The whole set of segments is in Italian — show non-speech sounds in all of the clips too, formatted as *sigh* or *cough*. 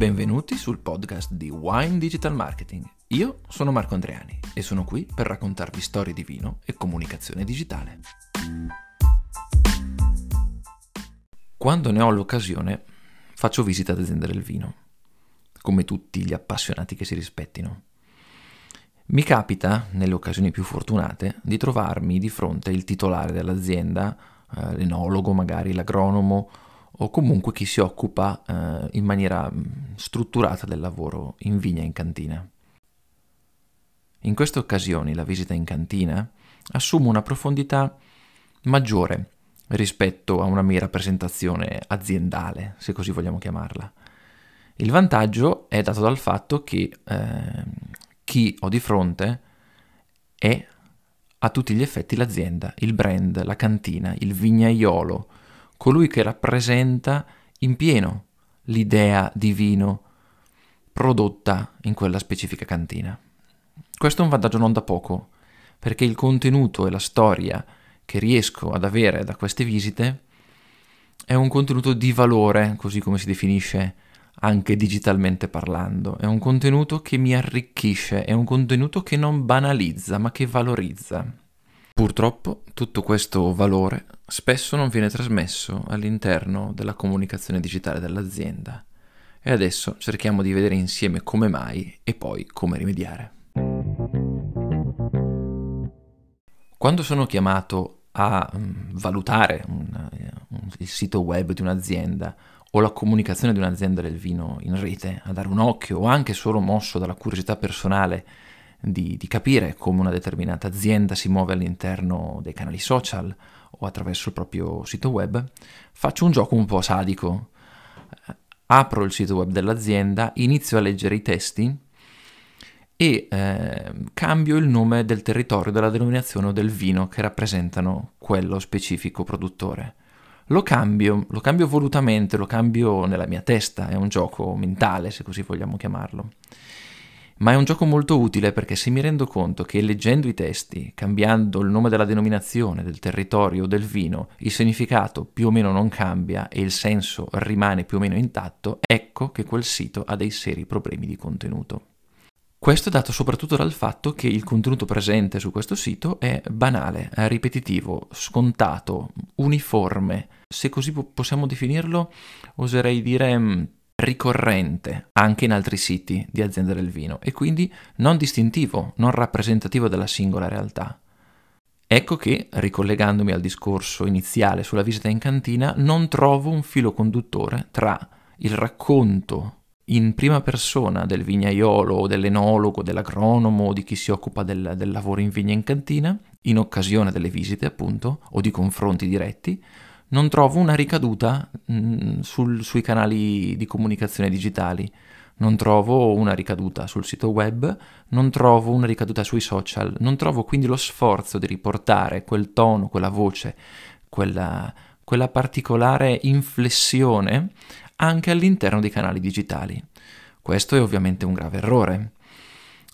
Benvenuti sul podcast di Wine Digital Marketing. Io sono Marco Andreani e sono qui per raccontarvi storie di vino e comunicazione digitale. Quando ne ho l'occasione, faccio visita ad aziende del vino, come tutti gli appassionati che si rispettino. Mi capita, nelle occasioni più fortunate, di trovarmi di fronte il titolare dell'azienda, eh, l'enologo magari, l'agronomo o comunque chi si occupa eh, in maniera mm, strutturata del lavoro in vigna e in cantina. In queste occasioni la visita in cantina assume una profondità maggiore rispetto a una mera presentazione aziendale, se così vogliamo chiamarla. Il vantaggio è dato dal fatto che eh, chi ho di fronte è a tutti gli effetti l'azienda, il brand, la cantina, il vignaiolo, colui che rappresenta in pieno l'idea di vino prodotta in quella specifica cantina. Questo è un vantaggio non da poco, perché il contenuto e la storia che riesco ad avere da queste visite è un contenuto di valore, così come si definisce anche digitalmente parlando. È un contenuto che mi arricchisce, è un contenuto che non banalizza, ma che valorizza. Purtroppo tutto questo valore spesso non viene trasmesso all'interno della comunicazione digitale dell'azienda e adesso cerchiamo di vedere insieme come mai e poi come rimediare. Quando sono chiamato a um, valutare un, un, il sito web di un'azienda o la comunicazione di un'azienda del vino in rete, a dare un occhio o anche solo mosso dalla curiosità personale di, di capire come una determinata azienda si muove all'interno dei canali social o attraverso il proprio sito web, faccio un gioco un po' sadico. Apro il sito web dell'azienda, inizio a leggere i testi e eh, cambio il nome del territorio, della denominazione o del vino che rappresentano quello specifico produttore. Lo cambio, lo cambio volutamente, lo cambio nella mia testa, è un gioco mentale se così vogliamo chiamarlo ma è un gioco molto utile perché se mi rendo conto che leggendo i testi, cambiando il nome della denominazione, del territorio, del vino, il significato più o meno non cambia e il senso rimane più o meno intatto, ecco che quel sito ha dei seri problemi di contenuto. Questo è dato soprattutto dal fatto che il contenuto presente su questo sito è banale, ripetitivo, scontato, uniforme. Se così possiamo definirlo, oserei dire mm, ricorrente anche in altri siti di aziende del vino e quindi non distintivo, non rappresentativo della singola realtà. Ecco che, ricollegandomi al discorso iniziale sulla visita in cantina, non trovo un filo conduttore tra il racconto in prima persona del vignaiolo o dell'enologo, dell'agronomo o di chi si occupa del, del lavoro in vigna in cantina, in occasione delle visite appunto, o di confronti diretti, non trovo una ricaduta mh, mm, sul, sui canali di comunicazione digitali, non trovo una ricaduta sul sito web, non trovo una ricaduta sui social, non trovo quindi lo sforzo di riportare quel tono, quella voce, quella, quella particolare inflessione anche all'interno dei canali digitali. Questo è ovviamente un grave errore.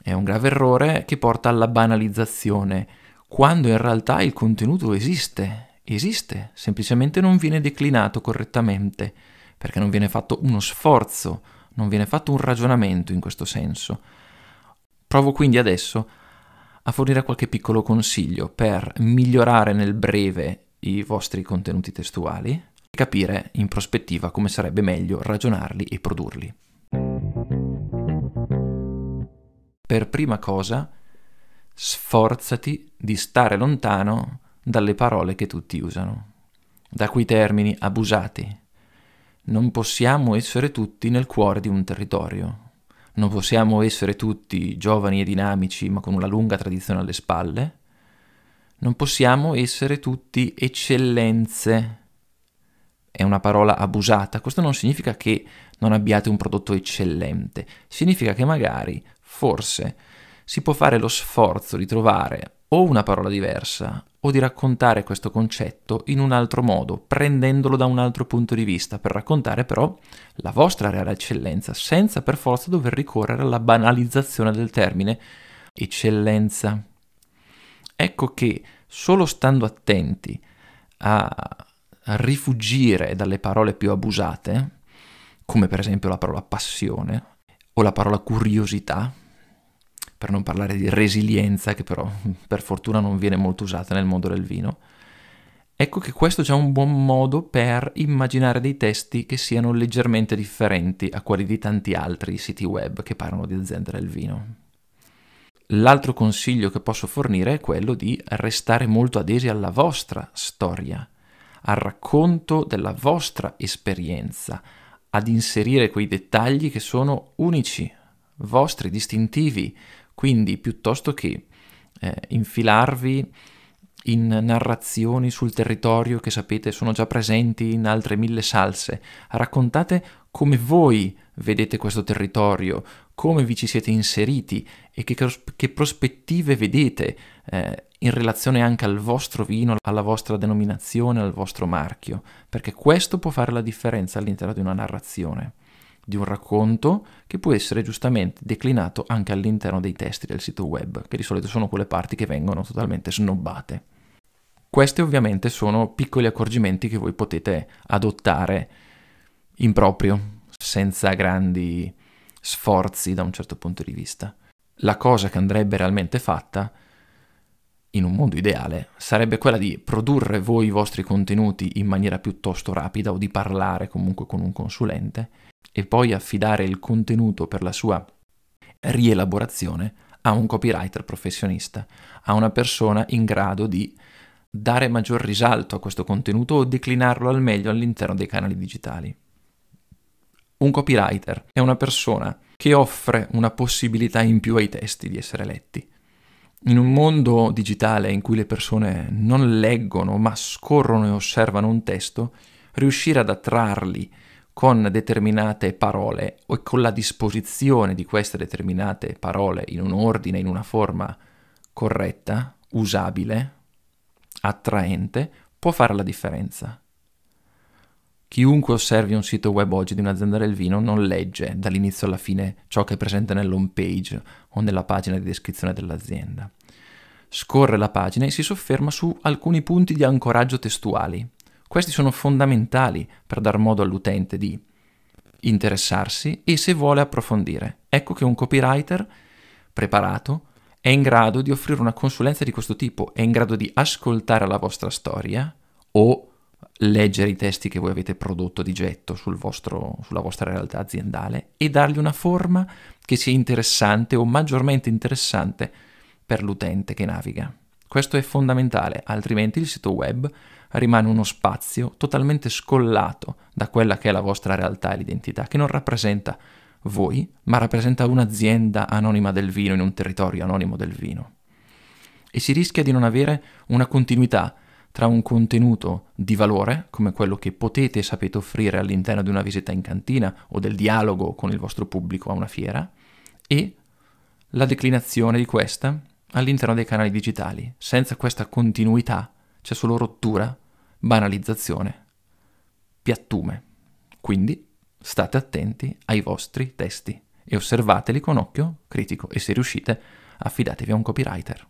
È un grave errore che porta alla banalizzazione, quando in realtà il contenuto esiste esiste, semplicemente non viene declinato correttamente, perché non viene fatto uno sforzo, non viene fatto un ragionamento in questo senso. Provo quindi adesso a fornire qualche piccolo consiglio per migliorare nel breve i vostri contenuti testuali e capire in prospettiva come sarebbe meglio ragionarli e produrli. Per prima cosa, sforzati di stare lontano dalle parole che tutti usano, da quei termini abusati. Non possiamo essere tutti nel cuore di un territorio. Non possiamo essere tutti giovani e dinamici ma con una lunga tradizione alle spalle. Non possiamo essere tutti eccellenze. È una parola abusata. Questo non significa che non abbiate un prodotto eccellente. Significa che magari, forse, si può fare lo sforzo di trovare o una parola diversa o di raccontare questo concetto in un altro modo, prendendolo da un altro punto di vista, per raccontare però la vostra reale eccellenza, senza per forza dover ricorrere alla banalizzazione del termine eccellenza. Ecco che solo stando attenti a, rifugire dalle parole più abusate, come per esempio la parola passione o la parola curiosità, per non parlare di resilienza, che però *laughs* per fortuna non viene molto usata nel mondo del vino, ecco che questo è già un buon modo per immaginare dei testi che siano leggermente differenti a quelli di tanti altri siti web che parlano di aziende del vino. L'altro consiglio che posso fornire è quello di restare molto adesi alla vostra storia, al racconto della vostra esperienza, ad inserire quei dettagli che sono unici, vostri, distintivi, quindi piuttosto che eh, infilarvi in narrazioni sul territorio che sapete sono già presenti in altre mille salse, raccontate come voi vedete questo territorio, come vi ci siete inseriti e che, che prospettive vedete eh, in relazione anche al vostro vino, alla vostra denominazione, al vostro marchio, perché questo può fare la differenza all'interno di una narrazione, di un racconto che può essere giustamente declinato anche all'interno dei testi del sito web, che di solito sono quelle parti che vengono totalmente snobbate. Questi ovviamente sono piccoli accorgimenti che voi potete adottare in proprio, senza grandi sforzi da un certo punto di vista. La cosa che andrebbe realmente fatta in un mondo ideale sarebbe quella di produrre voi i vostri contenuti in maniera piuttosto rapida o di parlare comunque con un consulente e poi affidare il contenuto per la sua rielaborazione a un copywriter professionista, a una persona in grado di dare maggior risalto a questo contenuto o declinarlo al meglio all'interno dei canali digitali. Un copywriter è una persona che offre una possibilità in più ai testi di essere letti in un mondo digitale in cui le persone non leggono ma scorrono e osservano un testo, riuscire ad attrarli con determinate parole o con la disposizione di queste determinate parole in un ordine, in una forma corretta, usabile, attraente, può fare la differenza. Chiunque osservi un sito web oggi di un'azienda del vino non legge dall'inizio alla fine ciò che è presente nell'home page o nella pagina di descrizione dell'azienda. Scorre la pagina e si sofferma su alcuni punti di ancoraggio testuali. Questi sono fondamentali per dar modo all'utente di interessarsi e se vuole approfondire. Ecco che un copywriter preparato è in grado di offrire una consulenza di questo tipo, è in grado di ascoltare la vostra storia o leggere i testi che voi avete prodotto di getto sul vostro, sulla vostra realtà aziendale e dargli una forma che sia interessante o maggiormente interessante per l'utente che naviga. Questo è fondamentale, altrimenti il sito web rimane uno spazio totalmente scollato da quella che è la vostra realtà e l'identità, che non rappresenta voi, ma rappresenta un'azienda anonima del vino in un territorio anonimo del vino. E si rischia di non avere una continuità tra un contenuto di valore, come quello che potete e sapete offrire all'interno di una visita in cantina o del dialogo con il vostro pubblico a una fiera, e la declinazione di questa all'interno dei canali digitali. Senza questa continuità c'è solo rottura, banalizzazione, piattume. Quindi state attenti ai vostri testi e osservateli con occhio critico e se riuscite affidatevi a un copywriter.